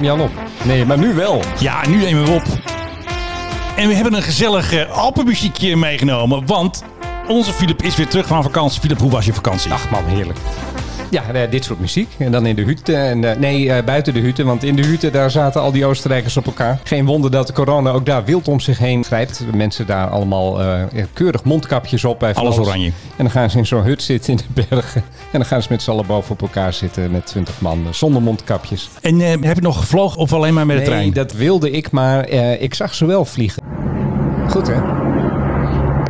Jan op. Nee, maar nu wel. Ja, nu nemen we op. En we hebben een gezellig uh, Alpenmuziekje meegenomen. Want onze Philip is weer terug van vakantie. Philip, hoe was je vakantie? Ach man, heerlijk. Ja, eh, dit soort muziek. En dan in de hut. En, eh, nee, eh, buiten de hutten. Want in de hutten, daar zaten al die Oostenrijkers op elkaar. Geen wonder dat de corona ook daar wild om zich heen grijpt. Mensen daar allemaal keurig mondkapjes op. Bij alles, alles oranje. En dan gaan ze in zo'n hut zitten in de bergen. En dan gaan ze met z'n allen boven op elkaar zitten met 20 man zonder mondkapjes. En heb je nog gevlogen of alleen maar met de trein? Nee, dat wilde ik, maar ik zag ze wel vliegen. Goed hè?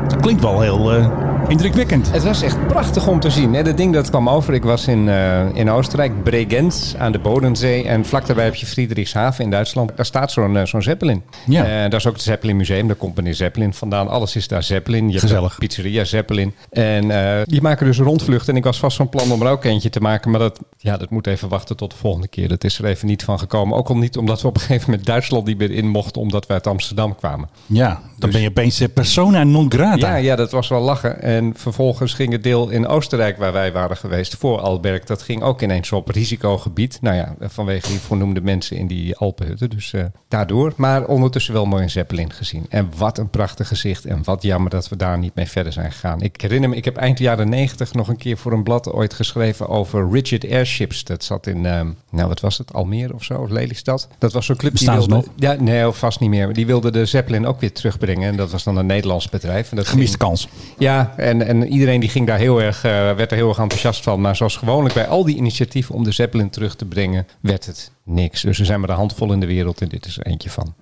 Dat klinkt wel heel Indrukwekkend. Het was echt prachtig om te zien. Dat ding dat kwam over. Ik was in, uh, in Oostenrijk, Bregenz aan de Bodensee. En vlak daarbij heb je Friedrichshafen in Duitsland. Daar staat zo'n uh, zo'n Zeppelin. Ja. Uh, daar is ook het Zeppelin Museum. Daar komt meneer Zeppelin vandaan. Alles is daar Zeppelin. Je Gezellig. pizzeria Zeppelin. En die maken dus rondvluchten. En ik was vast van plan om er ook eentje te maken. Maar dat, ja, dat moet even wachten tot de volgende keer. Dat is er even niet van gekomen. Ook al niet omdat we op een gegeven moment Duitsland niet meer in mochten. Omdat we uit Amsterdam kwamen. Ja, dan dus, ben je opeens persona non grata. Ja, ja, dat was wel lachen. En vervolgens ging het deel in Oostenrijk, waar wij waren geweest, voor Alberg. Dat ging ook ineens op risicogebied. Nou ja, vanwege die voornoemde mensen in die Alpenhutten. Dus uh, daardoor. Maar ondertussen wel mooi een Zeppelin gezien. En wat een prachtig gezicht. En wat jammer dat we daar niet mee verder zijn gegaan. Ik herinner me, ik heb eind jaren negentig nog een keer voor een blad ooit geschreven over Rigid Airships. Dat zat in, uh, nou wat was het, Almere of zo, Lelystad. Dat was zo'n club die wilde... nog? Ja, nee, vast niet meer. Die wilde de Zeppelin ook weer terugbrengen. En dat was dan een Nederlands bedrijf. En dat Gemiste kans. Ja, en, en iedereen die ging daar heel erg, uh, werd er heel erg enthousiast van. Maar zoals gewoonlijk bij al die initiatieven om de Zeppelin terug te brengen, werd het niks. Dus er zijn maar een handvol in de wereld en dit is er eentje van.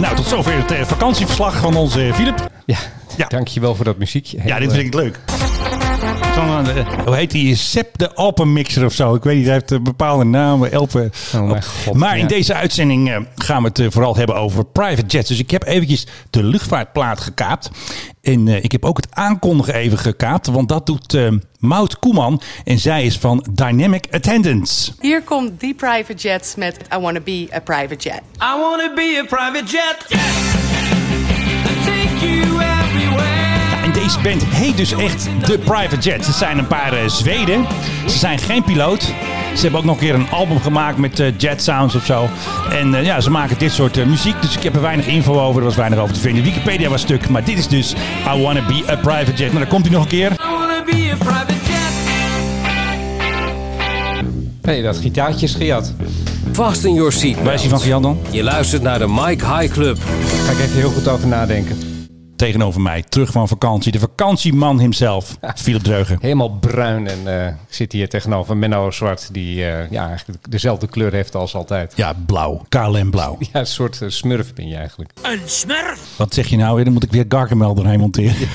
Nou, tot zover het uh, vakantieverslag van onze Philip. Ja, ja, dankjewel voor dat muziekje. ja, dit vind ik leuk. Eh, hoe heet die? Sep de Alpenmixer of zo. Ik weet niet, hij heeft een bepaalde naam. Elpen. Oh God, maar in deze uitzending uh, gaan we het uh, vooral hebben over private jets. Dus ik heb eventjes de luchtvaartplaat gekaapt. En ik heb ook het aankondigen even gekaapt. Want dat doet Maud Koeman. En zij is van Dynamic Attendance. Hier komt die private jets met I Wanna Be a Private Jet. I wanna be a private jet. Take you everywhere. En deze band heet dus echt de Private Jet. Ze zijn een paar uh, Zweden. Ze zijn geen piloot. Ze hebben ook nog een keer een album gemaakt met uh, jet sounds of zo. En uh, ja, ze maken dit soort muziek. Dus ik heb er weinig info over. Er was weinig over te vinden. Wikipedia was stuk. Maar dit is dus I Wanna Be a Private Jet. Maar dan komt hij nog een keer. I wanna be a private jet. hey, dat gitaartje is gejat. Vast in your seat. Waar is hij van gejat dan? Je luistert naar de Mike High Club. Daar ga ik even heel goed over nadenken tegenover mij. Terug van vakantie. De vakantieman himself. Philip Dreugen. Helemaal bruin en uh, zit hier tegenover Menno Zwart. Die uh, ja, eigenlijk dezelfde kleur heeft als altijd. Ja, blauw. KLM blauw. Ja, een soort uh, smurf ben je eigenlijk. Een smurf? Wat zeg je nou? Dan moet ik weer Gargamel doorheen monteren.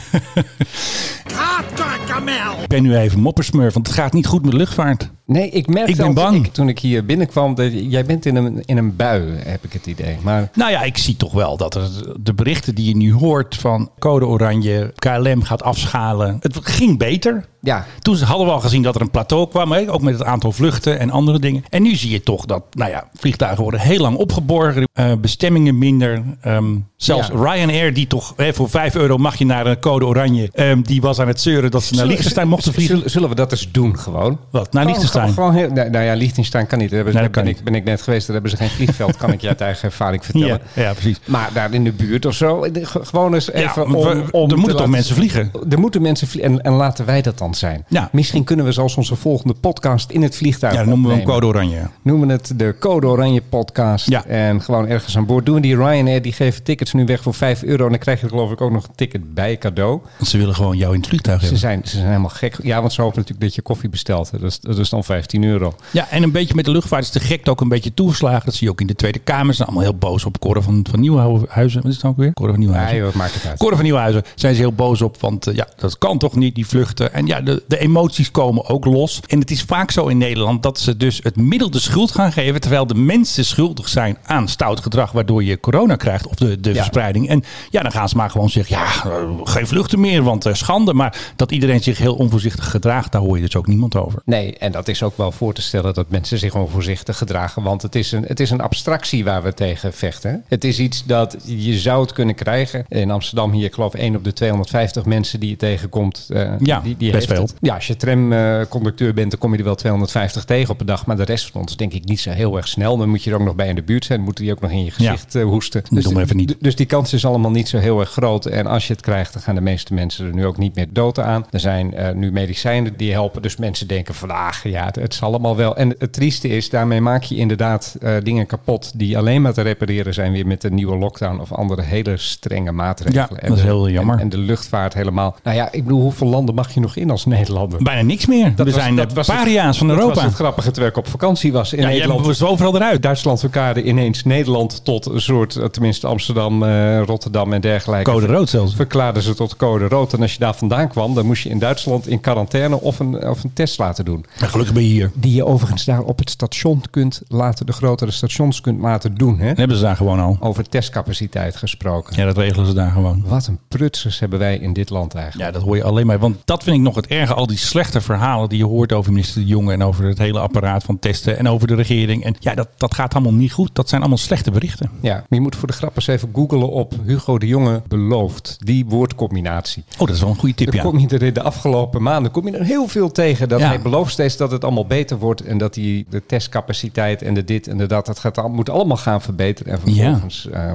Gargamel! Ik ben nu even moppersmurf, want het gaat niet goed met luchtvaart. Nee, ik merkte ik ben bang. Ik, toen ik hier binnenkwam, dat jij bent in een, in een bui, heb ik het idee. Maar... Nou ja, ik zie toch wel dat er de berichten die je nu hoort van code oranje, KLM gaat afschalen. Het ging beter. Ja. Toen hadden we al gezien dat er een plateau kwam, hè? ook met het aantal vluchten en andere dingen. En nu zie je toch dat, nou ja, vliegtuigen worden heel lang opgeborgen, uh, bestemmingen minder. Um, zelfs Ryanair, die toch hè, voor 5 euro mag je naar een code oranje, um, die was aan het zeuren dat ze naar Liechtenstein mochten vliegen. Zullen, zullen we dat eens doen gewoon? Wat, naar Liechtenstein? Gewoon, heel, nou, ja, Liechtenstein kan niet. Daar, nee, ben, ik, ben ik net geweest, daar hebben ze geen vliegveld, kan ik je uit eigen ervaring vertellen. Ja, ja, precies. Maar daar in de buurt of zo, gewoon eens even ja, om, om Er moeten toch mensen vliegen? Er moeten mensen vliegen en, en laten wij dat dan zijn. Ja. Misschien kunnen we zoals onze volgende podcast in het vliegtuig Ja, noemen we hem Code Oranje. Noemen het de Code Oranje podcast. Ja. En gewoon ergens aan boord doen. Die Ryanair die geven tickets nu weg voor 5 euro. En dan krijg je geloof ik ook nog een ticket bij cadeau. Want ze willen gewoon jou in het vliegtuig Ze hebben. zijn, ze zijn helemaal gek. Ja, want ze hopen natuurlijk dat je koffie bestelt. Dat is, dat is dan 15 euro. Ja, en een beetje met de luchtvaart is de gek ook een beetje toegeslagen. Dat zie je ook in de Tweede Kamer. Ze zijn allemaal heel boos op Cor van, van Nieuwhuizen. Wat is het nou ook weer? Cor van Nieuwhuizen. Ja, wat maakt het uit. Cor van Nieuwhuizen zijn ze heel boos op. Want uh, ja, dat kan toch niet, die vluchten. En ja, de, de emoties komen ook los. En het is vaak zo in Nederland dat ze dus het middel de schuld gaan geven. Terwijl de mensen schuldig zijn aan stout gedrag. Waardoor je corona krijgt of de, de Ja. verspreiding. En ja, dan gaan ze maar gewoon zeggen. Ja, eh, geen vluchten meer, want eh, schande. Maar dat iedereen zich heel onvoorzichtig gedraagt. Daar hoor je dus ook niemand over. Nee, en dat is ook wel voor te stellen dat mensen zich gewoon voorzichtig gedragen. Want het is een, het is een abstractie waar we tegen vechten. Het is iets dat je zou het kunnen krijgen. In Amsterdam hier, ik geloof 1 op de 250 mensen die je tegenkomt. eh, Ja, die, die best heeft veel. het- Ja, als je tramconducteur bent, dan kom je er wel 250 tegen op een dag. Maar de rest van ons denk ik niet zo heel erg snel. Dan moet je er ook nog bij in de buurt zijn. Dan moet die ook nog in je gezicht eh, hoesten. Doe die- even niet. Dus die kans is allemaal niet zo heel erg groot. En als je het krijgt, dan gaan de meeste mensen er nu ook niet meer dood aan. Er zijn eh, nu medicijnen die helpen. Dus mensen denken van, ah, ja, het, het zal allemaal wel. En het trieste is, daarmee maak je inderdaad eh, dingen kapot die alleen maar te repareren zijn weer met een nieuwe lockdown of andere hele strenge maatregelen. Ja, En dat is heel jammer. En, en de luchtvaart helemaal. Nou ja, ik bedoel, hoeveel landen mag je nog in als Nederlander? Bijna niks meer. Dat we was- zijn dat de het- paria's van Dat Europa. was het grappige terwijl ik op vakantie was in ja, Nederland. was overal eruit. Duitsland verkaarde ineens Nederland tot een soort, eh, tenminste Amsterdam, eh, Rotterdam en dergelijke. Code rood zelfs. Verklaarden ze tot code rood. En als je daar vandaan kwam, dan moest je in Duitsland in quarantaine of een, of een test laten doen. Maar gelukkig hier. Die je overigens daar op het station kunt laten, de grotere stations kunt laten doen. Hè? Dat hebben ze daar gewoon al. Over testcapaciteit gesproken. Ja, dat regelen ze daar gewoon. Wat een prutsers hebben wij in dit land eigenlijk. Ja, dat hoor je alleen maar. Want dat vind ik nog het erge. Al die slechte verhalen die je hoort over minister De Jonge en over het hele apparaat van testen en over de regering. En ja, dat, dat gaat allemaal niet goed. Dat zijn allemaal slechte berichten. Ja, maar je moet voor de grap eens even googlen op Hugo de Jonge belooft. Die woordcombinatie. Oh, dat is wel een goede tip, Dan ja. kom je er in de afgelopen maanden kom je er heel veel tegen. Dat Ja. hij belooft steeds dat het allemaal beter wordt. En dat hij de testcapaciteit en de dit en de dat. Dat gaat, moet allemaal gaan verbeteren. En vervolgens eh,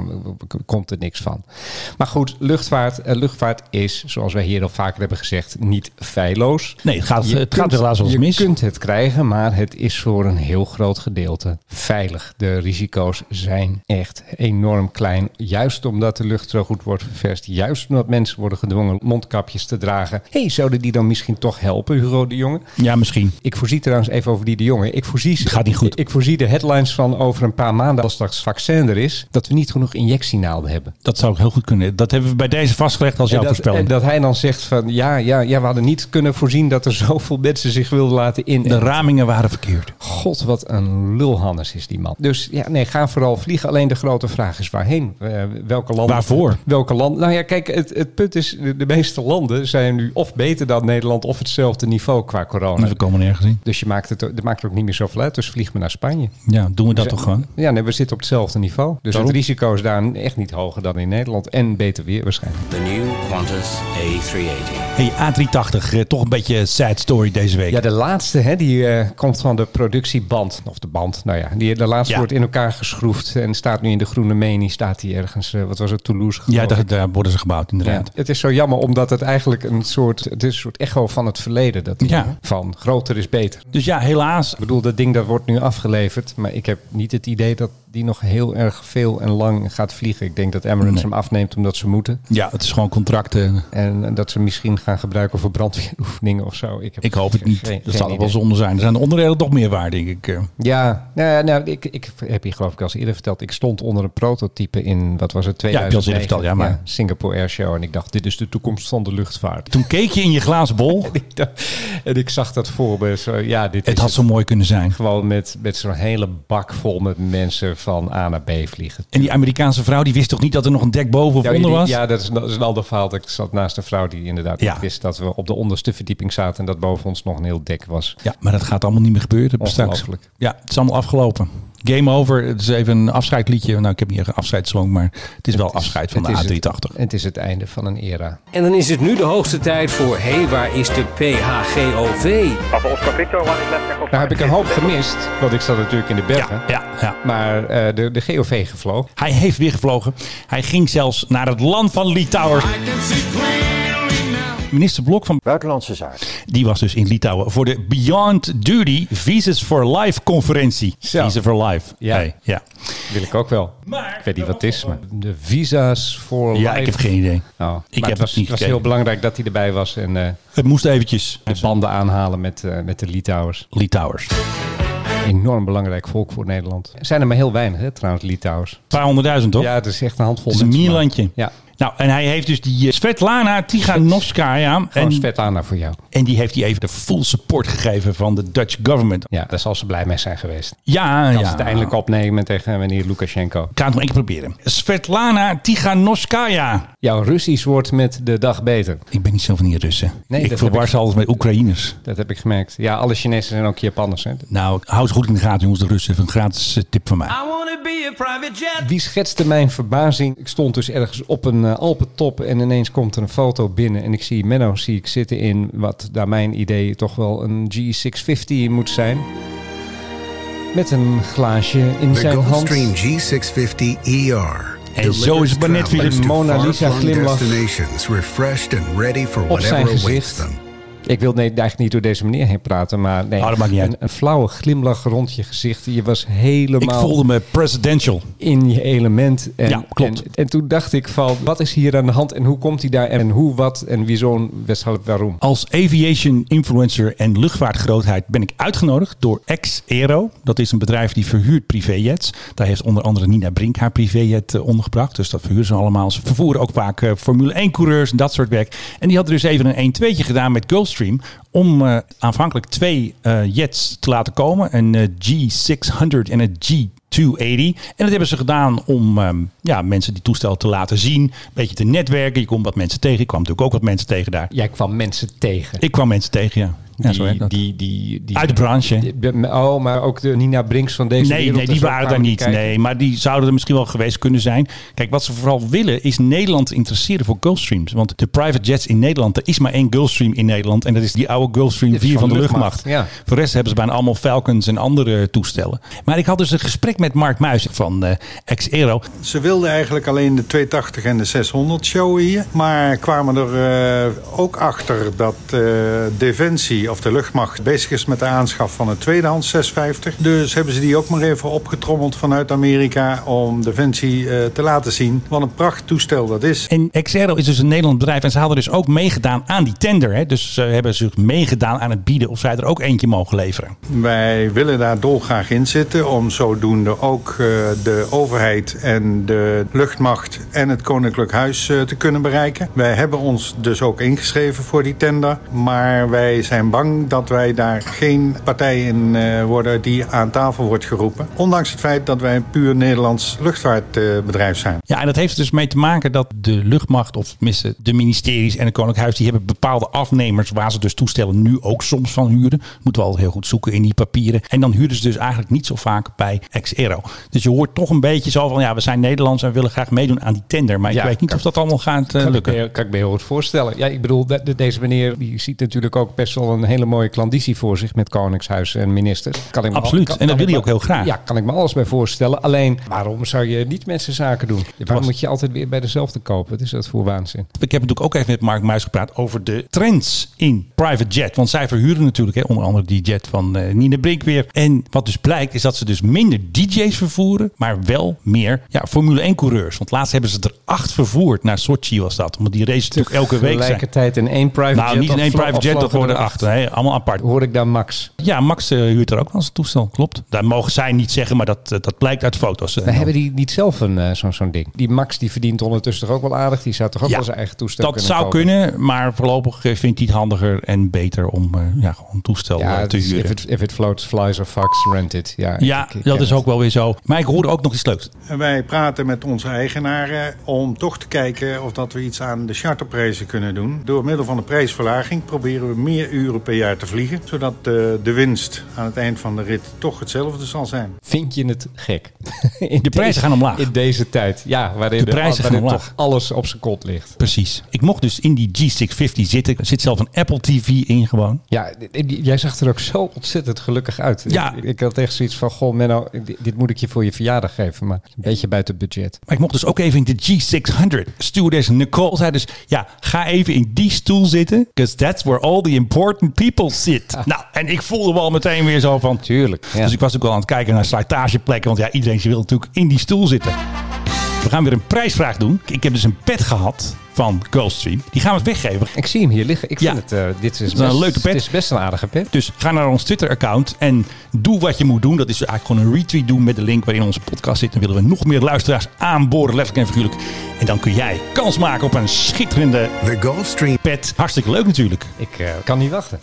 k- komt er niks van. Maar goed, luchtvaart, eh, luchtvaart is, zoals wij hier al vaker hebben gezegd, niet feilloos. Nee, het gaat, Je het gaat kunt- helaas wel eens Je mis. kunt het krijgen, maar het is voor een heel groot gedeelte veilig. De risico's zijn echt enorm klein. Juist omdat de lucht zo goed wordt ververst. Juist omdat mensen worden gedwongen mondkapjes te dragen. hey, zouden die dan misschien toch helpen, Hugo de Jonge? Ja, misschien. Ik voorzie trouwens even over die de Jonge. Ik voorzie, Het gaat niet goed. Ik, ik voorzie de headlines van over een paar maanden, als straks vaccin er is, dat we niet genoeg injectienaalden hebben. Dat zou ook heel goed kunnen. Dat hebben we bij deze vastgelegd als jouw En dat, voorspelling. en dat hij dan zegt van ja, ja, ja, we hadden niet kunnen voorzien dat er zoveel mensen zich wilden laten in. de ramingen waren verkeerd. God, wat een lulhannes is die man. Dus ja, nee, ga vooral vliegen. Alleen de grote vraag is waarheen? Eh, welke landen? Waarvoor? Welke land? Nou ja, kijk, het, het punt is, de, de meeste landen zijn nu of beter dan Nederland of hetzelfde niveau qua corona. Dus we komen nergens in. Dus je maakt het, het maakt er ook niet meer zoveel uit. Dus vlieg maar naar Spanje. Ja, doen we dat toch gewoon? Ja, nee, we zitten op hetzelfde niveau. Dus Daarom. het risico is daar echt niet hoger dan in Nederland. En beter weer waarschijnlijk. The new Qantas A380. Hey, A380, eh, toch een beetje sad story deze week. Ja, de laatste, hè, die eh, komt van de productieband. Of de band, nou ja. Die, de laatste Ja. wordt in elkaar geschroefd. En staat nu in de Groene Menie. Staat die ergens, eh, wat was het, Toulouse? Ja, daar, worden ze gebouwd inderdaad. Ja, het is zo jammer omdat het eigenlijk een soort, het is een soort echo van het verleden. Dat Ja. Van groter is beter. Dus ja, helaas. Ik bedoel, dat ding dat wordt nu afgeleverd. Maar ik heb niet het idee dat die nog heel erg veel en lang gaat vliegen. Ik denk dat Emirates Nee. hem afneemt omdat ze moeten. Ja, het is gewoon contracten. En dat ze misschien gaan gebruiken voor brandweeroefeningen of zo. heb Ik hoop het niet. geen- dat zal er wel zonde zijn. Er zijn de onderdelen toch meer waar, denk ik. eh. Ja, nou, ja, nou ik, ik heb hier geloof ik al eens eerder verteld. Ik stond onder een prototype in, wat was het, heb je al eens eerder 2009. verteld, ja, maar- Singapore Air Show. En ik dacht, dit is de toekomst van de luchtvaart. Toen keek je in je glazen bol. Ik dacht- en ik zag dat voor me. Zo, ja, dit Het had zo mooi kunnen zijn. Gewoon met, met zo'n hele bak vol met mensen van A naar B vliegen. En die Amerikaanse vrouw, die wist toch niet dat er nog een dek boven of Ja, onder was? ja, dat is, dat is een ander verhaal. Ik zat naast een vrouw die inderdaad Ja. wist dat we op de onderste verdieping zaten en dat boven ons nog een heel dek was. Ja, maar dat gaat allemaal niet meer gebeuren. Straks. Ja, het is allemaal afgelopen. Game over. Het is even een afscheidliedje. Nou, ik heb niet echt een afscheidssong, maar het is wel afscheid van de is A380. Het, het is het einde van een era. En dan is het nu de hoogste tijd voor Hé, hey, waar is de PHGOV? Nou heb ik een hoop gemist, want ik zat natuurlijk in de bergen. Ja, ja, ja. Maar eh, de, de GOV gevlogen. Hij heeft weer gevlogen. Hij ging zelfs naar het land van Litouwen. Minister Blok van Buitenlandse Zaken. die was dus in Litouwen voor de Beyond Duty Visas for Life conferentie. Zo. Visa for Life. Ja. Hey, ja. Wil ik ook wel. Maar- ik weet niet wat het is, maar de visa's voor ja, life. ik heb geen idee. Oh, Ik maar heb het was, het niet was gekeken. heel belangrijk dat hij erbij was en eh, Het moest eventjes. de banden aanhalen met, eh, met de Litouwers. Litouwers. Enorm belangrijk volk voor Nederland. Er zijn er maar heel weinig, hè, trouwens, Litouwers. Een paar honderdduizend, toch? Ja, het is echt een handvol Het is een mierlandje. Ja, Nou, en hij heeft dus die eh, Svetlana Tiganovskaya. gewoon En, Svetlana voor jou. en die heeft hij even de full support gegeven van de Dutch government. Ja, daar zal ze blij mee zijn geweest. Ja, Als ja. ze het eindelijk opnemen tegen meneer Lukashenko. Ik ga het nog één keer proberen. Svetlana Tiganovskaya. Jouw Russisch wordt met de dag beter. Ik ben niet zo van die Russen. Nee, ik verwar ze altijd met Oekraïners. Dat heb ik gemerkt. Ja, alle Chinezen zijn ook Japanners. Hè? Nou, hou ze goed in de gaten, jongens, de Russen. Een gratis eh, tip van mij. I wanna be be a private jet. Wie schetste mijn verbazing? Ik stond dus ergens op een uh, Alpentop en ineens komt er een foto binnen en ik zie Menno zie ik zitten in wat naar mijn idee toch wel een G650 moet zijn. Met een glaasje in The zijn hand. Gulfstream G650 ER. En zo is het maar net weer to Mona Lisa glimlach destinations, refreshed and ready for op zijn gezicht. Ik wil nee, eigenlijk niet door deze meneer heen praten, maar nee, Oh, dat maakt niet uit. een, een flauwe glimlach rond je gezicht. Je was Ik helemaal voelde me presidential. in je element. En, Ja, klopt. En, en toen dacht ik van, wat is hier aan de hand en hoe komt hij daar en hoe, wat en wieso en weshalb, waarom? Als aviation influencer en luchtvaartgrootheid ben ik uitgenodigd door X-Aero. Dat is een bedrijf die verhuurt privéjets. Daar heeft onder andere Nina Brink haar privéjet eh, ondergebracht. Dus dat verhuren ze allemaal. Ze vervoeren ook vaak eh, Formule 1 coureurs en dat soort werk. En die hadden dus even een 1-2'tje gedaan met Gulfstream. Om eh, aanvankelijk twee eh, jets te laten komen. Een eh, G600 en een G 280. En dat hebben ze gedaan om ehm, ja, mensen die toestel te laten zien. Een beetje te netwerken. Je komt wat mensen tegen. Ik kwam natuurlijk ook wat mensen tegen daar. Jij kwam mensen tegen. Ik kwam mensen tegen, ja. Ja zo die, dat. die, die, die, Uit de branche. die- Oh, maar ook de Nina Brinks van deze Nee, wereld nee, die waren daar niet. kijken. Nee, maar die zouden er misschien wel geweest kunnen zijn. Kijk, wat ze vooral willen is Nederland interesseren voor Gulfstreams. Want de private jets in Nederland, er is maar één Gulfstream in Nederland. En dat is die oude Gulfstream Dit is 4 van, van de luchtmacht. luchtmacht, ja. Voor de rest hebben ze bijna allemaal Falcons en andere toestellen. Maar ik had dus een gesprek met Mark Muis van eh Ex-Aero. Ze wilden eigenlijk alleen de 280 en de 600 showen hier. Maar kwamen er eh, ook achter dat eh, Defensie of de luchtmacht bezig is met de aanschaf van een tweedehands 650. Dus hebben ze die ook maar even opgetrommeld vanuit Amerika om Defensie eh, te laten zien. Wat een pracht toestel dat is. En Ex-Aero is dus een Nederlands bedrijf. En ze hadden dus ook meegedaan aan die tender. Hè? Dus ze hebben zich meegedaan aan het bieden of zij er ook eentje mogen leveren. Wij willen daar dolgraag in zitten om zodoende ook eh, de overheid en de luchtmacht en het Koninklijk Huis eh, te kunnen bereiken. Wij hebben ons dus ook ingeschreven voor die tender, maar wij zijn bang dat wij daar geen partij in eh, worden die aan tafel wordt geroepen. Ondanks het feit dat wij een puur Nederlands luchtvaartbedrijf zijn. Ja, en dat heeft er dus mee te maken dat de luchtmacht, of tenminste de ministeries en het Koninklijk Huis, die hebben bepaalde afnemers waar ze dus toestellen nu ook soms van huren. Moeten we altijd heel goed zoeken in die papieren. En dan huren ze dus eigenlijk niet zo vaak bij Ex-Aero. Dus je hoort toch een beetje zo van, ja, we zijn Nederlands en willen graag meedoen aan die tender. Maar ik Ja, weet niet kan- of dat allemaal gaat eh, Kan ik, lukken. me, kan ik me heel goed voorstellen. Ja, ik bedoel, de- de- deze meneer die ziet natuurlijk ook best wel een hele mooie klandizie voor zich met Koningshuis en ministers. Kan ik Absoluut. kan- En dat wil hij ook heel graag. Ja, kan ik me alles bij voorstellen. Alleen, waarom zou je niet met zijn zaken doen? Waarom moet je altijd weer bij dezelfde kopen? Wat is dat voor waanzin? Ik heb natuurlijk ook even met Mark Muis gepraat over de trends in private jet. Want zij verhuren natuurlijk hè, onder andere die jet van eh Nina Brink weer. En wat dus blijkt is dat ze dus minder DJ's vervoeren, maar wel meer ja, Formule 1 coureurs. Want laatst hebben ze er acht vervoerd naar Sochi was dat. Omdat die race natuurlijk elke week zijn. Tegelijkertijd in één private Nou, jet. niet in één private jet, dat worden acht. Nee, allemaal apart. Hoor ik daar Max? Ja, Max eh, huurt er ook wel zijn toestel, klopt. Daar mogen zij niet zeggen, maar dat, eh, dat blijkt uit foto's. eh. We hebben die niet zelf een eh, zo'n zo'n ding. Die Max die verdient ondertussen toch ook wel aardig. Die zou toch ook Ja, wel zijn eigen toestel dat kunnen zou kopen? kunnen, maar voorlopig eh, vindt hij het handiger en beter om eh, ja, gewoon een toestel Ja, eh, te huren. if it, if it floats, flies or fucks, rent it. Ja, Ja, ik- ik dat is het. ook wel weer zo. Maar ik hoorde ook nog iets leuks. En wij praten met onze eigenaren om toch te kijken of dat we iets aan de charterprijzen kunnen doen. Door middel van de prijsverlaging proberen we meer uren per jaar te vliegen. Zodat de, de winst aan het eind van de rit toch hetzelfde zal zijn. Vind je het gek? In De prijzen gaan omlaag. In deze tijd. Ja, waarin, De prijzen waarin gaan omlaag. toch alles op zijn kont ligt. Precies. Ik mocht dus in die G650 zitten. Er zit zelf een Apple TV in gewoon. Ja, jij zag er ook zo ontzettend gelukkig uit. Ja. Ik, ik had echt zoiets van, goh Menno, dit, dit moet ik je voor je verjaardag geven. Maar een beetje buiten budget. Maar ik mocht dus ook even in de G600. Stewardess Nicole zei dus, ja, ga even in die stoel zitten. Because that's where all the important people sit. Nou, en ik voelde wel meteen weer zo van... Tuurlijk. Ja. Dus ik was ook wel aan het kijken naar slijtageplekken. Want ja, iedereen wil natuurlijk in die stoel zitten. We gaan weer een prijsvraag doen. Ik heb dus een pet gehad van Gulfstream. Die gaan we weggeven. ik zie hem hier liggen. Ik Ja. vind het, eh, dit is, is best, een leuke pet. Dit is best een aardige pet. Dus ga naar ons Twitter-account en doe wat je moet doen. Dat is eigenlijk gewoon een retweet doen met de link waarin onze podcast zit. Dan willen we nog meer luisteraars aanboren, letterlijk en figuurlijk. En dan kun jij kans maken op een schitterende The Gulfstream pet. Hartstikke leuk natuurlijk. Ik eh, kan niet wachten.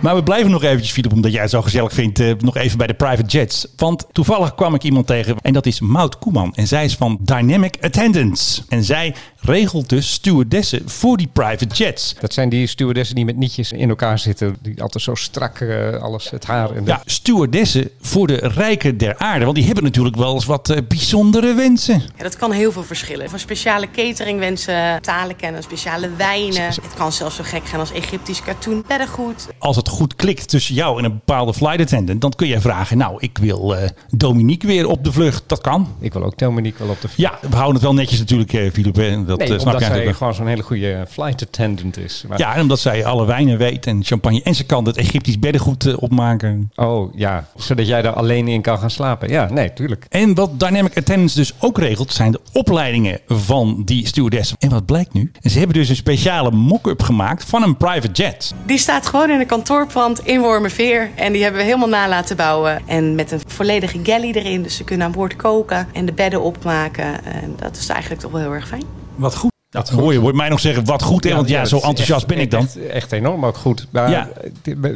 Maar we blijven nog eventjes, Philip, omdat jij het zo gezellig vindt, eh, nog even bij de private jets. Want toevallig kwam ik iemand tegen en dat is Maud Koeman. En zij is van Dynamic Attendance. En zij regelt dus stewardessen voor die private jets. Dat zijn die stewardessen die met nietjes in elkaar zitten. Die altijd zo strak eh, alles, het haar en de... Ja, stewardessen voor de rijken der aarde. Want die hebben natuurlijk wel eens wat eh, bijzondere wensen. Ja, dat kan heel veel verschillen. Van speciale cateringwensen, talen kennen, speciale wijnen. Het kan zelfs zo gek gaan als Egyptisch katoen, beddengoed. Als het goed klikt tussen jou en een bepaalde flight attendant, dan kun je vragen: Nou, ik wil eh, Dominique weer op de vlucht. Dat kan. Ik wil ook Dominique wel op de Ja, we houden het wel netjes natuurlijk, eh, Philippe. hè. Dat Nee, snap zij eigenlijk. Gewoon zo'n hele goede flight attendant is. Maar- Ja, en omdat zij alle wijnen weet en champagne. En ze kan het Egyptisch beddengoed eh, opmaken. Oh ja, zodat jij daar alleen in kan gaan slapen. Ja, nee, tuurlijk. En wat Dynamic Attendance dus ook regelt, zijn de opleidingen van die stewardessen. En wat blijkt nu? Ze hebben dus een speciale mock-up gemaakt van een private jet. Die staat gewoon in een kantoorpand in Wormerveer. En die hebben we helemaal na laten bouwen. En met een volledige galley erin. Dus ze kunnen aan boord koken en de bedden opmaken. En dat is eigenlijk toch wel heel erg fijn. Wat goed. Dat hoor je, hoort mij nog zeggen, wat goed. hè, want ja, zo enthousiast echt- ben ik dan. Echt, echt enorm ook goed. Maar, Ja.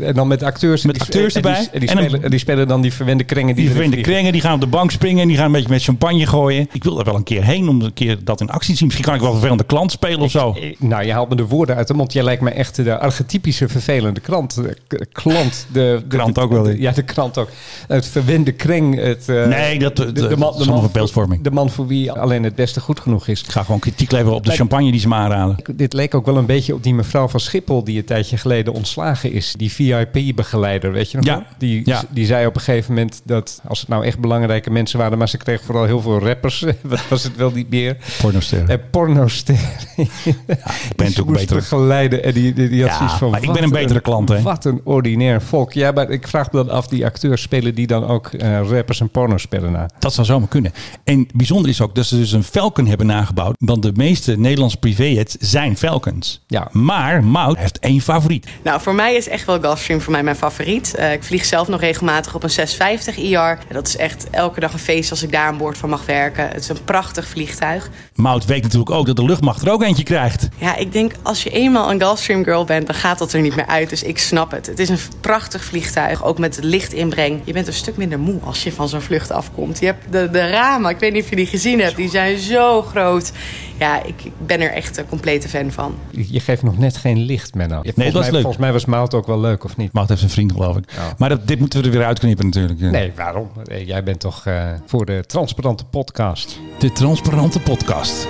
En dan met acteurs. Met acteurs en die- erbij. En die, En spelen, en die spelen dan die verwende krengen. Die, verwende krengen, die gaan op de bank springen en die gaan een beetje met champagne gooien. Ik wil er wel een keer heen om een keer dat in actie te zien. Misschien kan ik wel een vervelende klant spelen of zo. Eh, Nou, je haalt me de woorden uit de mond. Jij lijkt me echt de archetypische vervelende krant. De k- klant. De, de- Krant ook wel, de- ja, de krant ook. Het verwende kreng. Het, eh, Nee, dat- de, de man, allemaal van beeldvorming. De man voor wie alleen het beste goed genoeg is. Ik ga gewoon kritiek leveren op de champagne die ze me aanraden. Dit leek ook wel een beetje op die mevrouw van Schiphol die een tijdje geleden ontslagen is. Die VIP-begeleider, weet je nog? Ja? Die, ja. die zei op een gegeven moment dat als het nou echt belangrijke mensen waren, maar ze kreeg vooral heel veel rappers. Wat was het wel niet meer? Pornoster. En pornoster. ik ben natuurlijk een betere... begeleiden. En die, die, die had Ja, zoiets van. maar ik ben een betere klant, hè? Wat een ordinair volk. Ja, maar ik vraag me dan af, die acteurs spelen die dan ook eh, rappers en porno spellen na? Dat zou zomaar kunnen. En bijzonder is ook dat ze dus een Falcon hebben nagebouwd. Want de meeste Nederlandse privéjets zijn Falcons. Ja. Maar Mout heeft één favoriet. Nou, voor mij is echt wel Gulfstream voor mij mijn favoriet. Eh, ik vlieg zelf nog regelmatig op een 650 IR. En dat is echt elke dag een feest als ik daar aan boord van mag werken. Het is een prachtig vliegtuig. Mout weet natuurlijk ook dat de luchtmacht er ook eentje krijgt. Ja, ik denk als je eenmaal een Gulfstream girl bent, dan gaat dat er niet meer uit. Dus ik snap het. Het is een prachtig vliegtuig, ook met lichtinbreng. Je bent een stuk minder moe als je van zo'n vlucht afkomt. Je hebt de, de ramen, ik weet niet of je die gezien hebt, die zijn zo groot. Ja, ik, ik ben er echt een complete fan van. Je geeft nog net geen licht, Menno. dat volgens, is mij, leuk. volgens mij was Mout ook wel leuk, of niet? Mout heeft een vriend geloof ik. Ja. Maar dat, dit moeten we er weer uitknippen natuurlijk. Nee, waarom? Jij bent toch eh, voor de transparante podcast. De transparante podcast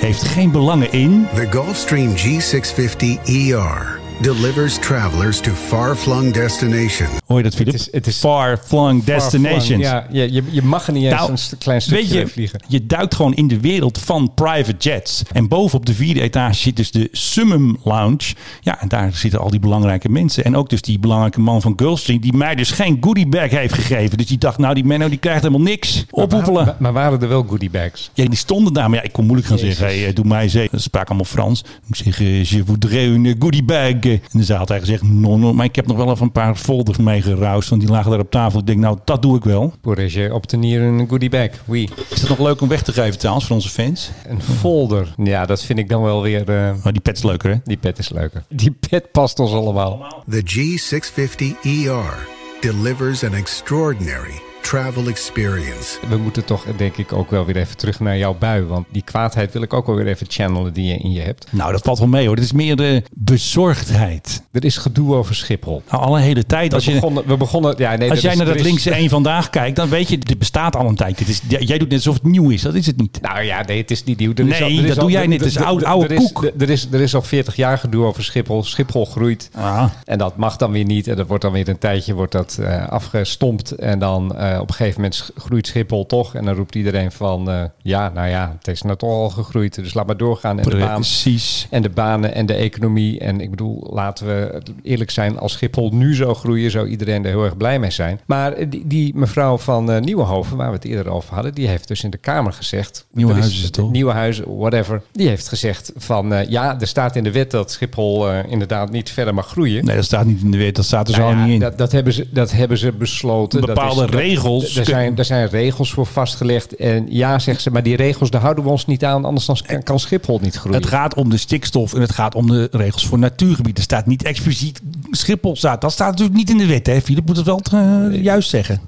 heeft geen belangen in... The Gulfstream G650ER delivers travelers to far-flung destinations. Hoor je dat, Philip? is- het is- Far-flung destinations. Ja, je, je, je mag er niet eens Nou, een st- klein stukje Weet je, mee vliegen. je duikt gewoon in de wereld van private jets. En boven op de vierde etage zit dus de Summum Lounge. Ja, en daar zitten al die belangrijke mensen. En ook dus die belangrijke man van Gulfstream... die mij dus geen goodiebag heeft gegeven. Dus die dacht, nou die Menno die krijgt helemaal niks. Ophoepelen. Maar, maar waren er wel goodie bags? Ja, die stonden daar. Maar ja, ik kon moeilijk gaan Jezus. zeggen, hey, doe mij ze. Ze spraken allemaal Frans. Ik zeg, eh, je voudrais une goodie bag. En de zaal had hij gezegd, no, no, maar ik heb nog wel even een paar folders meegeroust. Want die lagen daar op tafel. Ik denk, nou, dat doe ik wel. Pour je obtenir een goodie bag? Oui. Is dat nog leuk om weg te geven trouwens voor onze fans? Een folder. Ja, dat vind ik dan wel weer... eh, Maar die pet is leuker, hè? die pet is leuker. Die pet past ons allemaal. The G650ER delivers an extraordinary travel experience. We moeten toch denk ik ook wel weer even terug naar jouw bui. Want die kwaadheid wil ik ook wel weer even channelen die je in je hebt. Nou, dat valt wel mee hoor. Dit is meer de bezorgdheid. Er is gedoe over Schiphol. Nou, alle hele tijd. Als, we, je, begonnen, we begonnen... Ja, nee, als jij is- naar dat is- linkse één vandaag kijkt, dan weet je, dit bestaat al een tijd. Dit is, jij doet net alsof het nieuw is. Dat is het niet. Nou ja, nee, het is niet nieuw. Er is Nee, al- er is dat al- doe jij niet. Het is oude- er- oude er is- koek. Er er is, er is al 40 jaar gedoe over Schiphol. Schiphol groeit. Ah. En dat mag dan weer niet. En dat wordt dan weer een tijdje wordt dat, eh, afgestompt. En dan eh, op een gegeven moment groeit Schiphol toch. En dan roept iedereen van... eh, ja, nou ja, het is nou toch al gegroeid. Dus laat maar doorgaan. En de, baan, Precies. en de banen en de economie. En ik bedoel, laten we eerlijk zijn. Als Schiphol nu zou groeien, zou iedereen er heel erg blij mee zijn. Maar eh, die, die mevrouw van eh Nieuwenhoven, waar we het eerder over hadden... die heeft dus in de Kamer gezegd... Nieuwenhuizen is het toch? Nieuwe huizen, whatever. Die heeft gezegd van... ja, er staat in de wet dat Schiphol inderdaad niet verder mag groeien. Nee, dat staat niet in de wet. Dat staat er Nou zo ja, niet in. Dat, dat, hebben ze, dat hebben ze besloten. Dat Bepaalde is- dat- regels. Er zijn, er zijn regels voor vastgelegd. En ja, zegt ze, maar die regels daar houden we ons niet aan. Anders dan kan- Schiphol niet groeien. Het gaat om de stikstof en het gaat om de regels voor natuurgebieden. Er staat niet expliciet Schiphol staat. Dat staat natuurlijk niet in de wet, hè? Philip moet het wel eh, juist zeggen.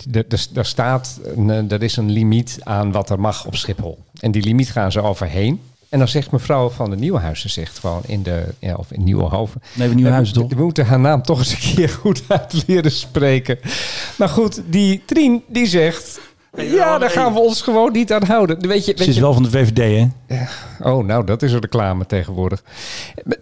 Er, staat, eh, er is een limiet aan wat er mag op Schiphol. En die limiet gaan ze overheen. En dan zegt mevrouw van de Nieuwenhuizen, zegt gewoon in de, ja, of in Nieuwenhoven. Nee, we Nieuwenhuizen toch? We moeten haar naam toch eens een keer goed uit leren spreken. Maar goed, die Trien, die zegt... Ja, daar gaan we ons gewoon niet aan houden. Weet je, Ze weet is je, wel van de VVD, hè? Oh, nou, dat is een reclame tegenwoordig.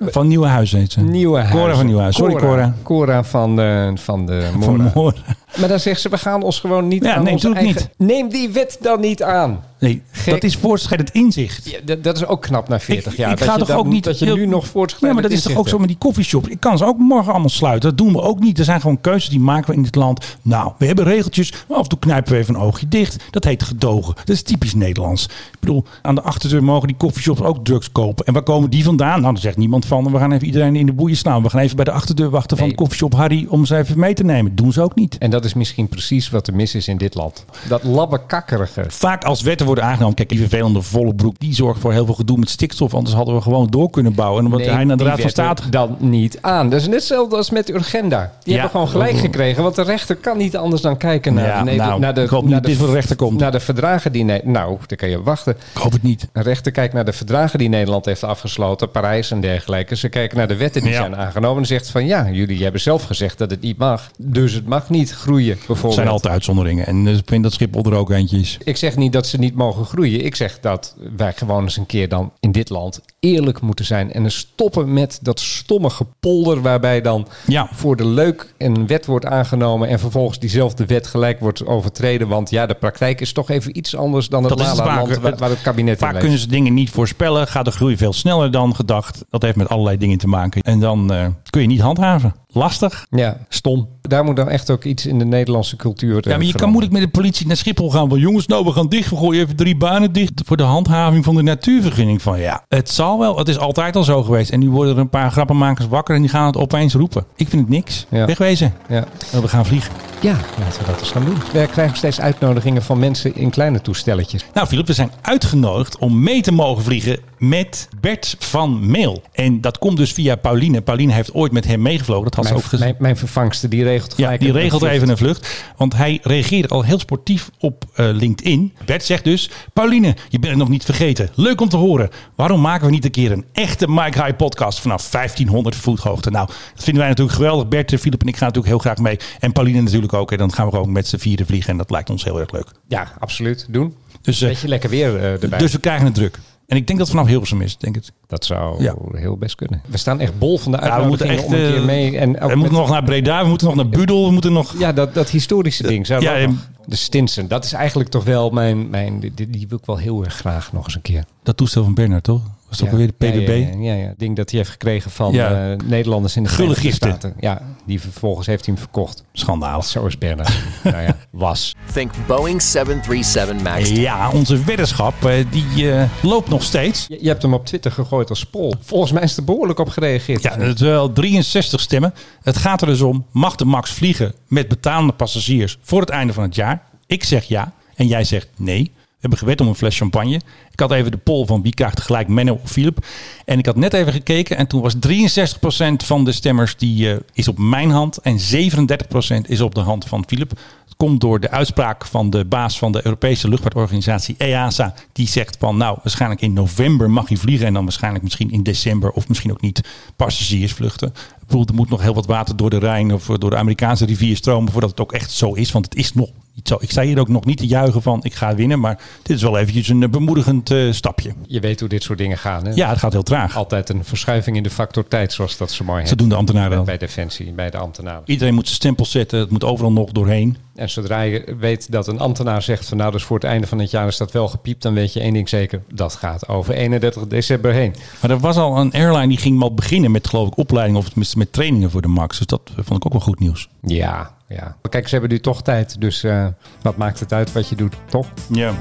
Van Nieuwenhuizen heet ze. Nieuwe Cora van Nieuwenhuizen. Sorry, Cora. Cora van de, van de Van Mora. Moor. Maar dan zegt ze, we gaan ons gewoon niet Ja, aan nee, onze. Neem die wet dan niet aan. Nee, Gek. dat is voortschrijdend inzicht. Ja, dat, dat is ook knap na 40 Ik- jaar. ik dat ga toch dat- ook niet Dat je heel- nu nog Ja, voortschrijdend maar dat is toch ook zo met die koffieshops. Ik kan ze ook morgen allemaal sluiten. Dat doen we ook niet. Er zijn gewoon keuzes die maken we in dit land. Nou, we hebben regeltjes. Maar af en toe knijpen we even een oogje dicht. Dat heet gedogen. Dat is typisch Nederlands. Ik bedoel, aan de achterdeur mogen die koffieshops ook drugs kopen. En waar komen die vandaan? Nou, dan zegt niemand van, we gaan even iedereen in de boeien slaan. We gaan even bij de achterdeur wachten van de koffieshop Harry om ze even mee te nemen. doen ze ook niet. En dat is misschien precies wat er mis is in dit land. Dat labbekakkerige. Vaak als wetten worden aangenomen. Kijk, die vervelende volle broek, die zorgt voor heel veel gedoe met stikstof. Anders hadden we gewoon door kunnen bouwen. En omdat hij naar de Raad van State dan niet aan. Dat is net hetzelfde als met Urgenda. Die Ja. hebben gewoon gelijk gekregen. Want de rechter kan niet anders dan kijken naar, Ja, de, nou, naar de, ik hoop niet dit voor de rechter komt. Naar de verdragen die... Ne- nou, daar kan je wachten. Ik hoop het niet. Een rechter kijkt naar de verdragen die Nederland heeft afgesloten, Parijs en dergelijke. Ze kijken naar de wetten die Ja. zijn aangenomen en zegt van ja, jullie hebben zelf gezegd dat het niet mag. Dus het mag niet groeien, bijvoorbeeld. zijn altijd uitzonderingen. En eh, ik vind dat Schiphol er ook eentje is. Ik zeg niet dat ze niet mogen groeien. Ik zeg dat wij gewoon eens een keer dan in dit land eerlijk moeten zijn. En stoppen met dat stomme gepolder waarbij dan Ja. voor de leuk een wet wordt aangenomen en vervolgens diezelfde wet gelijk wordt overtreden. Want ja, de praktijk is toch even iets anders dan het Dat het vaak. waar, waar het kabinet in Vaak kunnen ze dingen niet voorspellen. Gaat de groei veel sneller dan gedacht. Dat heeft met allerlei dingen te maken. En dan eh, kun je niet handhaven. Lastig. Ja, stom. Daar moet dan echt ook iets in de Nederlandse cultuur. Ja, maar je kan moeilijk met de politie naar Schiphol gaan. Van jongens, nou we gaan dicht. We gooien even drie banen dicht. Voor de handhaving van de natuurvergunning. Van ja, het zal wel. Het is altijd al zo geweest. En nu worden er een paar grappenmakers wakker. En die gaan het opeens roepen. Ik vind het niks. Ja. Wegwezen. Ja. En we gaan vliegen. ja, laten we dat eens gaan doen. We krijgen steeds uitnodigingen van mensen in kleine toestelletjes. Nou, Philip, we zijn uitgenodigd om mee te mogen vliegen met Bert van Meel. En dat komt dus via Pauline. Pauline heeft ooit met hem meegevlogen. Dat had Mijn, ze ook gezien. mijn, mijn vervangste, die regelt Ja, gelijk die een regelt vlucht. even een vlucht. Want hij reageerde al heel sportief op eh, LinkedIn. Bert zegt dus... Pauline, je bent het nog niet vergeten. Leuk om te horen. Waarom maken we niet een keer een echte Mike High podcast... vanaf 1500 voet hoogte? Nou, dat vinden wij natuurlijk geweldig. Bert, eh, Philip en ik gaan natuurlijk heel graag mee. En Pauline natuurlijk ook. En dan gaan we gewoon met z'n vieren vliegen. En dat lijkt ons heel erg leuk. Ja, absoluut. Doen. Dus, eh, Beetje lekker weer eh, erbij. dus we krijgen het druk. En ik denk dat het vanaf Hilversum is, denk ik. dat zou Ja. heel best kunnen. We staan echt bol van de Ja, we uitnodigingen moeten echt... om een keer eh, mee. En we moeten nog naar Breda, we moeten nog naar Budel, we moeten nog... Ja, dat, dat historische ding. Zou ja, de Stinsen. Dat is eigenlijk toch wel mijn... mijn die, die wil ik wel heel erg graag nog eens een keer. Dat toestel van Bernard, toch? Was toch Ja. alweer de PBB? Ja, ja, ja, ja. Het ding dat hij heeft gekregen van Ja. eh, Nederlanders in de Gulle Verenigde giften. Staten. Ja, die vervolgens heeft hij hem verkocht. Schandaal. Zo is Bernard. nou ja, was. Think Boeing 737 MAX. Ja, onze weddenschap, eh, die eh, loopt nog steeds. Je, je hebt hem op Twitter gegooid als poll. Volgens mij is er behoorlijk op gereageerd. Ja, het is wel 63 stemmen. Het gaat er dus om, mag de MAX vliegen met betaalde passagiers voor het einde van het jaar? Ik zeg ja en jij zegt nee. We hebben gewet om een fles champagne. Ik had even de poll van wie krijgt gelijk Menno of Philip. En ik had net even gekeken en toen was 63% van de stemmers die, eh, is op mijn hand. En 37% is op de hand van Philip. Het komt door de uitspraak van de baas van de Europese luchtvaartorganisatie EASA. Die zegt van nou waarschijnlijk in november mag je vliegen. En dan waarschijnlijk misschien in december of misschien ook niet passagiersvluchten. Ik bedoel, er moet nog heel wat water door de Rijn of door de Amerikaanse rivier stromen voordat het ook echt zo is. Want het is nog zo. Ik sta hier ook nog niet te juichen van ik ga winnen. Maar dit is wel eventjes een eh, bemoedigend eh, stapje. Je weet hoe dit soort dingen gaan. Hè? Ja, het gaat heel traag. Altijd een verschuiving in de factor tijd, zoals dat zo mooi Ze heet. doen de ambtenaren wel. Bij Defensie, bij de ambtenaren. Iedereen moet zijn stempel zetten. Het moet overal nog doorheen. En zodra je weet dat een ambtenaar zegt van nou, dus voor het einde van het jaar is dat wel gepiept, dan weet je één ding zeker. Dat gaat over 31 december heen. Maar er was al een airline die ging mal beginnen met geloof ik opleidingen of met trainingen voor de MAX. Dus dat vond ik ook wel goed nieuws. Ja, ja. Kijk, ze hebben nu toch tijd, dus eh, wat maakt het uit wat je doet, toch? Ja.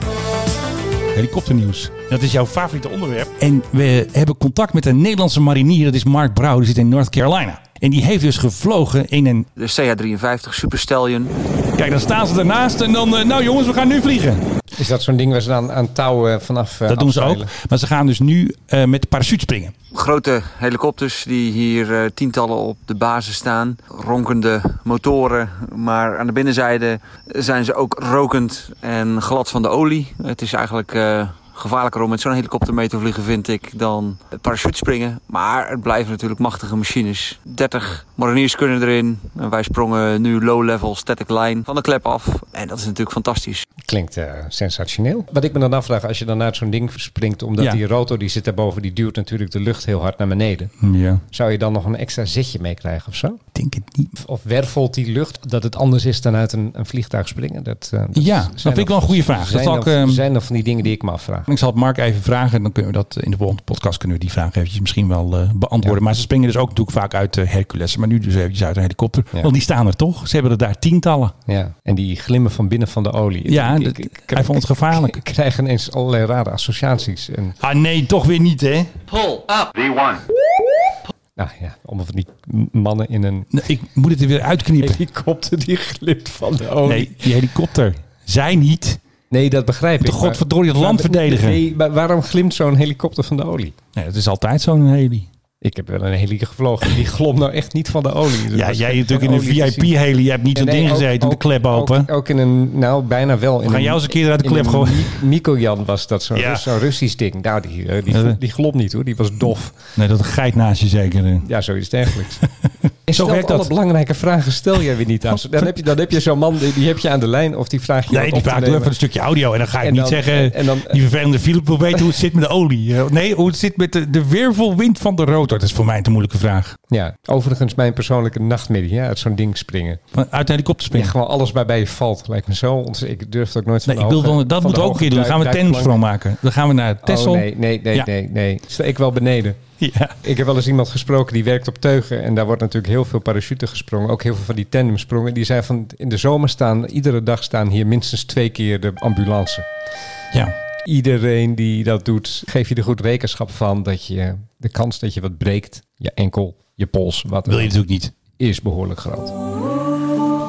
Helikopternieuws. Dat is jouw favoriete onderwerp. En we hebben contact met een Nederlandse marinier. Dat is Mark Brouw. Die zit in North Carolina. En die heeft dus gevlogen in een... De CH-53 Super Stallion. Kijk, dan staan ze ernaast en dan... eh, nou jongens, we gaan nu vliegen. Is dat zo'n ding waar ze dan aan touwen vanaf eh, Dat doen ze ook. Maar ze gaan dus nu eh, met de parachute springen. Grote helikopters die hier eh, tientallen op de basis staan. Ronkende motoren. Maar aan de binnenzijde zijn ze ook rokend en glad van de olie. Het is eigenlijk eh, gevaarlijker om met zo'n helikopter mee te vliegen, vind ik, dan parachutespringen. Maar het blijven natuurlijk machtige machines. 30 mariniers kunnen erin. En wij sprongen nu low-level static line van de klep af. En dat is natuurlijk fantastisch. Klinkt eh, sensationeel. Wat ik me dan afvraag, als je dan uit zo'n ding springt, omdat Ja. die rotor die zit daarboven, die duwt natuurlijk de lucht heel hard naar beneden. Ja. Zou je dan nog een extra zitje meekrijgen of zo? Ik denk het niet. Of wervelt die lucht dat het anders is dan uit een, een vliegtuig springen? Dat, eh, dat Ja, zijn dat vind ik wel een goede vraag. Dat Zijn, zal dan, ik, ehm, zijn dan van die dingen die ik me afvraag. Ik zal het Mark even vragen. Dan kunnen we dat in de volgende podcast kunnen we die vraag eventjes misschien wel eh, beantwoorden. Maar ze springen dus ook natuurlijk vaak uit de Hercules. Maar nu dus eventjes uit een helikopter. Ja. Want die staan er toch. Ze hebben er daar tientallen. Ja, en die glimmen van binnen van de olie. Ja, Ik- dat- ik- ik- hij vond het gevaarlijk. Ik krijg ineens allerlei rare associaties. En, Ah nee, toch weer niet hè. Pull up. nou ja, allemaal van die mannen in een Nee, Ik moet het er weer uitknippen. helikopter die glimt van de olie. Nee, die helikopter. Zij niet. Nee, dat begrijp ik. De godverdorie het land verdedigen. Nee, maar waarom glimt zo'n helikopter van de olie? Nee, het is altijd zo'n heli. Ik heb wel een heli gevlogen. Die glomt nou echt niet van de olie. Ja, jij natuurlijk in een. VIP-heli. Je hebt niet zo'n Nee, ding gezeten. de ook- klep open. Ook, ook in een, nou bijna wel. In gaan jou eens een keer eruit de in klep gooien. Mi- Miko-Jan was dat, zo'n Ja. Rus- zo'n Russisch ding. Nou, die, eh, die, die, glopt niet hoor, die was dof. Nee, dat geit naast je zeker. Ja, zoiets dergelijks. En Zo werkt alle dat. belangrijke vragen stel jij weer niet aan. Dan heb je, dan heb je zo'n man, die, die heb je aan de lijn of die vraag je Nee, die vraagt even een stukje audio. En dan ga ik En niet dan- zeggen, en dan- die vervelende Philip wil weten hoe het zit met de olie. Eh, Nee, hoe het zit met de, de weervolwind van de Dat is voor mij een moeilijke vraag. Ja, overigens mijn persoonlijke nachtmerrie, ja, uit zo'n ding springen. Van- Uit de helikopter Ja, springen. gewoon alles waarbij je valt, lijkt me zo. Ik durf het ook nooit van Nee, ik wil dan, dat van moeten we ook een keer doen. Dan gaan we duik- tandemsprong maken. Dan gaan we naar Texel. Oh nee, nee, nee, Ja. nee, nee. Sta ik wel beneden. Ja. Ik heb wel eens iemand gesproken die werkt op teugen. En daar wordt natuurlijk heel veel parachute gesprongen. Ook heel veel van die tandemsprongen. Die zei van in de zomer staan, iedere dag staan hier minstens twee keer de ambulance. ja. Iedereen die dat doet, geef je er goed rekenschap van dat je de kans dat je wat breekt, je enkel, je pols, wat Wil je natuurlijk niet. is behoorlijk groot.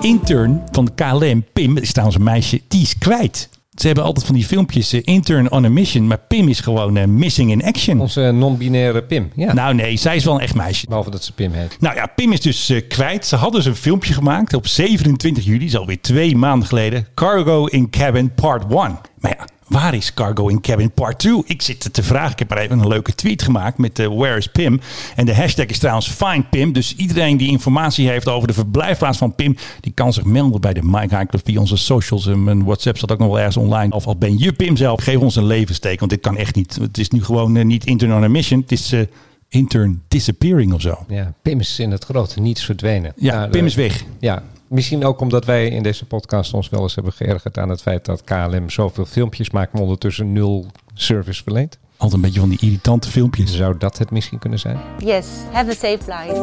Intern van de KLM, Pim, is trouwens een meisje, die is kwijt. Ze hebben altijd van die filmpjes, eh, intern on a mission. Maar Pim is gewoon eh, missing in action. Onze non-binaire Pim. Ja. Nou nee, zij is wel een echt meisje. Behalve dat ze Pim heet. Nou ja, Pim is dus eh, kwijt. Ze hadden dus een filmpje gemaakt op 27 juli, is alweer twee maanden geleden. Cargo in Cabin Part 1. Maar ja, waar is Cargo in Cabin Part 2? Ik zit te vragen. Ik heb maar even een leuke tweet gemaakt met eh, Where is Pim? En de hashtag is trouwens Find Pim. Dus iedereen die informatie heeft over de verblijfplaats van Pim, die kan zich melden bij de Mike High Club via onze socials. En mijn WhatsApp staat ook nog wel ergens online. Of al ben je Pim zelf, geef ons een levensteek, want dit kan echt niet. Het is nu gewoon eh, niet intern on a mission. Het is eh, intern disappearing of zo. Ja, Pim is in het grote niets verdwenen. Ja, Nou, Pim de- is weg. Ja, misschien ook omdat wij in deze podcast ons wel eens hebben geërgerd aan het feit dat KLM zoveel filmpjes maakt, maar ondertussen nul service verleent. Altijd een beetje van die irritante filmpjes. Zou dat het misschien kunnen zijn? Yes, have a safe flight.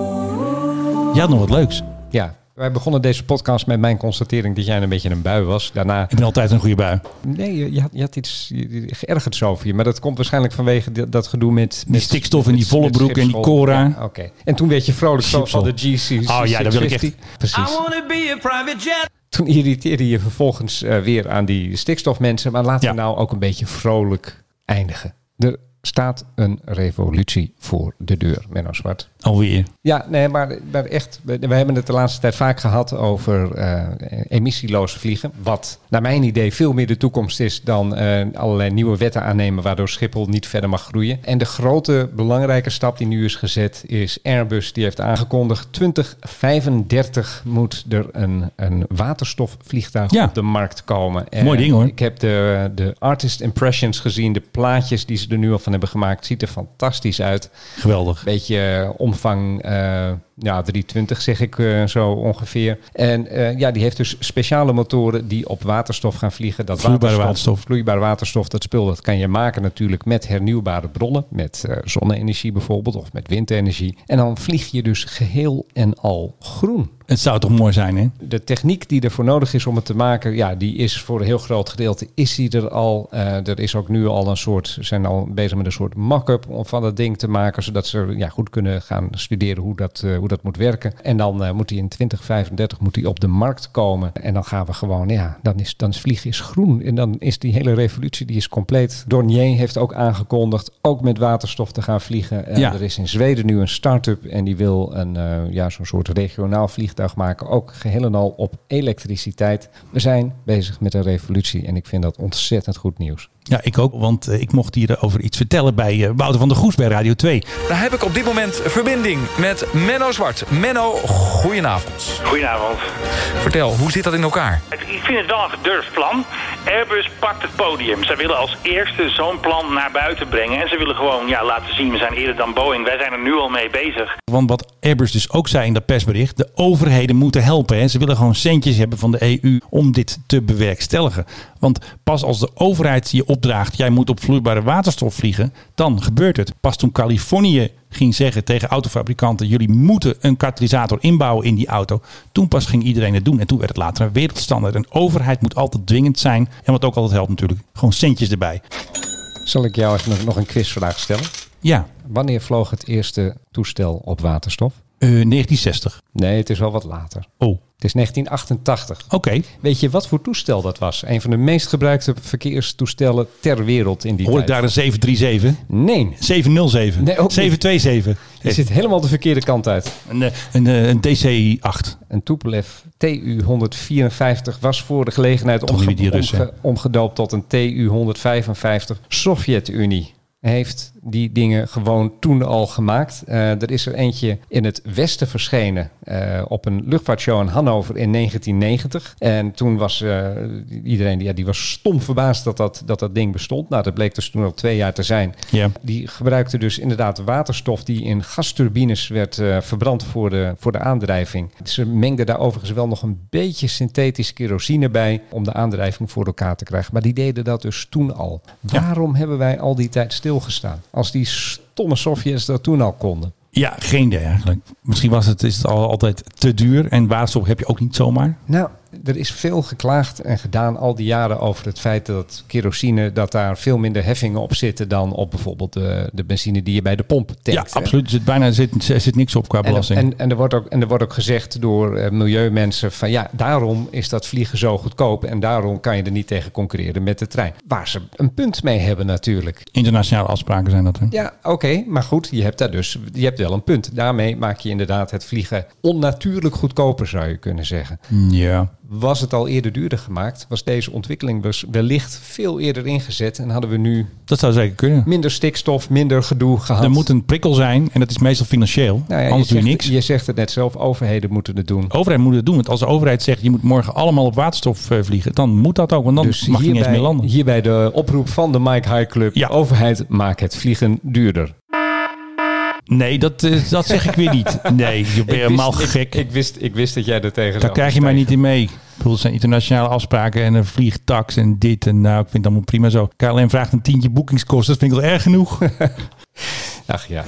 Had nog wat leuks. Ja. Wij begonnen deze podcast met mijn constatering dat jij een beetje een bui was. Daarna, Ik ben altijd een goede bui. nee, je, je had, je had iets geërgerd over je. Maar dat komt waarschijnlijk vanwege dat gedoe met... Die met stikstof en die volle broek en die. Cora. Ja, Oké. En toen werd je vrolijk van de Schiphol. GC. Oh ja, dat wil ik echt. 'em. I Precies. wanna be a private jet. Toen irriteerde je vervolgens eh, weer aan die stikstofmensen. Maar laten we nou ook een beetje vrolijk eindigen. Er staat een revolutie voor de deur, Menno Zwart. Alweer. Ja, nee, maar, maar echt, we, we hebben het de laatste tijd vaak gehad over eh, emissieloos vliegen. Wat naar mijn idee veel meer de toekomst is dan eh, allerlei nieuwe wetten aannemen waardoor Schiphol niet verder mag groeien. En de grote belangrijke stap die nu is gezet is Airbus die heeft aangekondigd 2035 moet er een, een waterstofvliegtuig Ja. op de markt komen. En Mooi ding, hoor. Ik heb de, de artist impressions gezien, de plaatjes die ze er nu al van hebben gemaakt. Ziet er fantastisch uit Geweldig. beetje omvang eh, ja, 320 zeg ik eh, zo ongeveer. En eh, ja, die heeft dus speciale motoren die op waterstof gaan vliegen. Dat Vloeibare waterstof. Vloeibaar waterstof, dat spul dat kan je maken natuurlijk met hernieuwbare bronnen. Met eh, zonne-energie bijvoorbeeld of met windenergie. En dan vlieg je dus geheel en al groen. Het zou toch mooi zijn, hè? De techniek die ervoor nodig is om het te maken, ja, die is voor een heel groot gedeelte is die er al. Er is ook nu al een soort, ze zijn al bezig met een soort mock-up om van dat ding te maken, zodat ze ja, goed kunnen gaan studeren hoe dat, hoe dat moet werken. En dan eh, moet die in 2035 moet die op de markt komen. En dan gaan we gewoon, ja, dan is, dan is vliegen is groen. En dan is die hele revolutie die is compleet. Dornier heeft ook aangekondigd ook met waterstof te gaan vliegen. Eh, Ja. Er is in Zweden nu een start-up en die wil een, eh, ja, zo'n soort regionaal vliegtuig maken. Ook geheel en al op elektriciteit. We zijn bezig met een revolutie en ik vind dat ontzettend goed nieuws. Ja, ik ook, want eh, ik mocht hier over iets vertellen bij uh, Wouter van der Goes bij Radio 2. Daar heb ik op dit moment verbinding met Menno Zwart. Menno, goedenavond. Goedenavond. Vertel, hoe zit dat in elkaar? Ik vind het wel een gedurfd plan. Airbus pakt het podium. Zij willen als eerste zo'n plan naar buiten brengen. En ze willen gewoon ja, laten zien, we zijn eerder dan Boeing. Wij zijn er nu al mee bezig. Want wat Airbus dus ook zei in dat persbericht, de overheden moeten helpen. Hè. Ze willen gewoon centjes hebben van de EU om dit te bewerkstelligen. Want pas als de overheid je opdraagt, jij moet op vloeibare waterstof vliegen, dan gebeurt het. Pas toen Californië ging zeggen tegen autofabrikanten, jullie moeten een katalysator inbouwen in die auto. Toen pas ging iedereen het doen en toen werd het later een wereldstandaard. Een overheid moet altijd dwingend zijn en wat ook altijd helpt natuurlijk, gewoon centjes erbij. Zal ik jou even nog een quizvraag stellen? Ja. Wanneer vloog het eerste toestel op waterstof? Uh, 1960. Nee, het is wel wat later. Oh. Het is 1988. Oké. Weet je wat voor toestel dat was? Een van de meest gebruikte verkeerstoestellen ter wereld in die Hoor tijd. ik daar een 737? Nee. 707? Nee, ook 727? Je zit helemaal de verkeerde kant uit. Een, een, een, een DC-8. Een Tupolev TU-154 was voor de gelegenheid omge omge omgedoopt tot een TU-155 Sovjet-Unie heeft die dingen gewoon toen al gemaakt. Uh, er is er eentje in het westen verschenen uh, op een luchtvaartshow in Hannover in 1990. En toen was uh, iedereen ja, die was stom verbaasd dat dat, dat dat ding bestond. Nou, dat bleek dus toen al twee jaar te zijn. Die gebruikte dus inderdaad waterstof die in gasturbines werd verbrand voor de, voor de aandrijving. Ze mengden daar overigens wel nog een beetje synthetische kerosine bij om de aandrijving voor elkaar te krijgen. Maar die deden dat dus toen al. Ja. Waarom hebben wij al die tijd stilgestaan? Als die stomme Sovjets dat toen al konden. Ja, geen idee eigenlijk. Misschien was het, is het al, altijd te duur en waterstof heb je ook niet zomaar. Nou, er is veel geklaagd en gedaan al die jaren over het feit dat kerosine, dat daar veel minder heffingen op zitten dan op bijvoorbeeld de, de benzine die je bij de pomp tankt. Ja, absoluut. Er zit bijna zit, er zit niks op qua belasting. en, en, er wordt ook, en er wordt ook gezegd door uh, milieumensen van ja, daarom is dat vliegen zo goedkoop en daarom kan je er niet tegen concurreren met de trein. Waar ze een punt mee hebben natuurlijk. Internationale afspraken zijn dat. Hè? Ja, oké, maar goed, je hebt daar dus je hebt wel een punt. Daarmee maak je inderdaad het vliegen onnatuurlijk goedkoper, zou je kunnen zeggen. Ja. Was het al eerder duurder gemaakt, was deze ontwikkeling dus wellicht veel eerder ingezet en hadden we nu Dat zou zeker kunnen. minder stikstof, minder gedoe gehad. Er moet een prikkel zijn en dat is meestal financieel. Nou ja, Anders doe je niks. Je zegt het net zelf, overheden moeten het doen. Overheid moet het doen. Want als de overheid zegt je moet morgen allemaal op waterstof eh, vliegen, dan moet dat ook. Want dan Dus mag je niet eens meer landen. hierbij de oproep van de Mike High Club. Ja. Overheid, maak het vliegen duurder. Nee, dat, eh, dat zeg ik weer niet. Nee, je bent helemaal gek. Ik, wist, ik wist dat jij er tegen Daar krijg je mij niet in mee. Ik bedoel, het zijn internationale afspraken en een vliegtax en dit. En nou, ik vind het allemaal prima zo. KLM vraagt een tientje boekingskosten. Dat vind ik wel erg genoeg. Ach ja.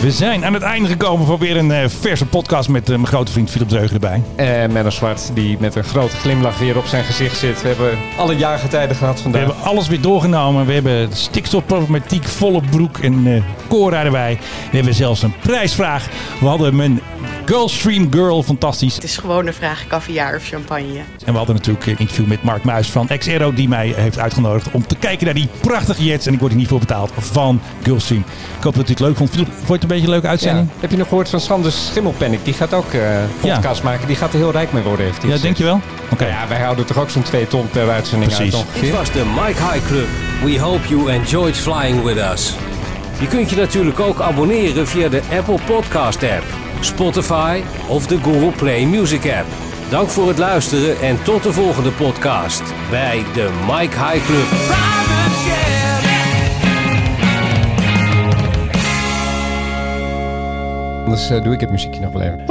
We zijn aan het einde gekomen van weer een eh, verse podcast met eh, mijn grote vriend Philip Dreugen erbij. En Menno Zwart, die met een grote glimlach weer op zijn gezicht zit. We hebben alle jaargetijden gehad We vandaag. hebben alles weer doorgenomen. We hebben stikstofproblematiek, volle broek en eh Cora erbij. We hebben zelfs een prijsvraag. We hadden mijn Gulfstream Girl, fantastisch. Het is gewoon een vraag caviar of champagne. En we hadden natuurlijk een interview met Mark Muis van XRO die mij heeft uitgenodigd om te kijken naar die prachtige jets. En ik word hier niet voor betaald van Gulfstream. Ik hoop dat u het leuk vond. Vond je het een beetje een leuke uitzending? Ja. Heb je nog gehoord van Sanders Schimmelpanic? Die gaat ook eh podcast maken. Die gaat er heel rijk mee worden, heeft hij Ja, denk je wel? Oké. Ja, wij houden toch ook zo'n 2 ton per uitzending Precies. uit Dit was de Mike High Club. We hope you enjoyed flying with us. Je kunt je natuurlijk ook abonneren via de Apple Podcast app, Spotify of de Google Play Music app. Dank voor het luisteren en tot de volgende podcast bij de Mike High Club. Anders eh, doe ik het muziekje nog wel even.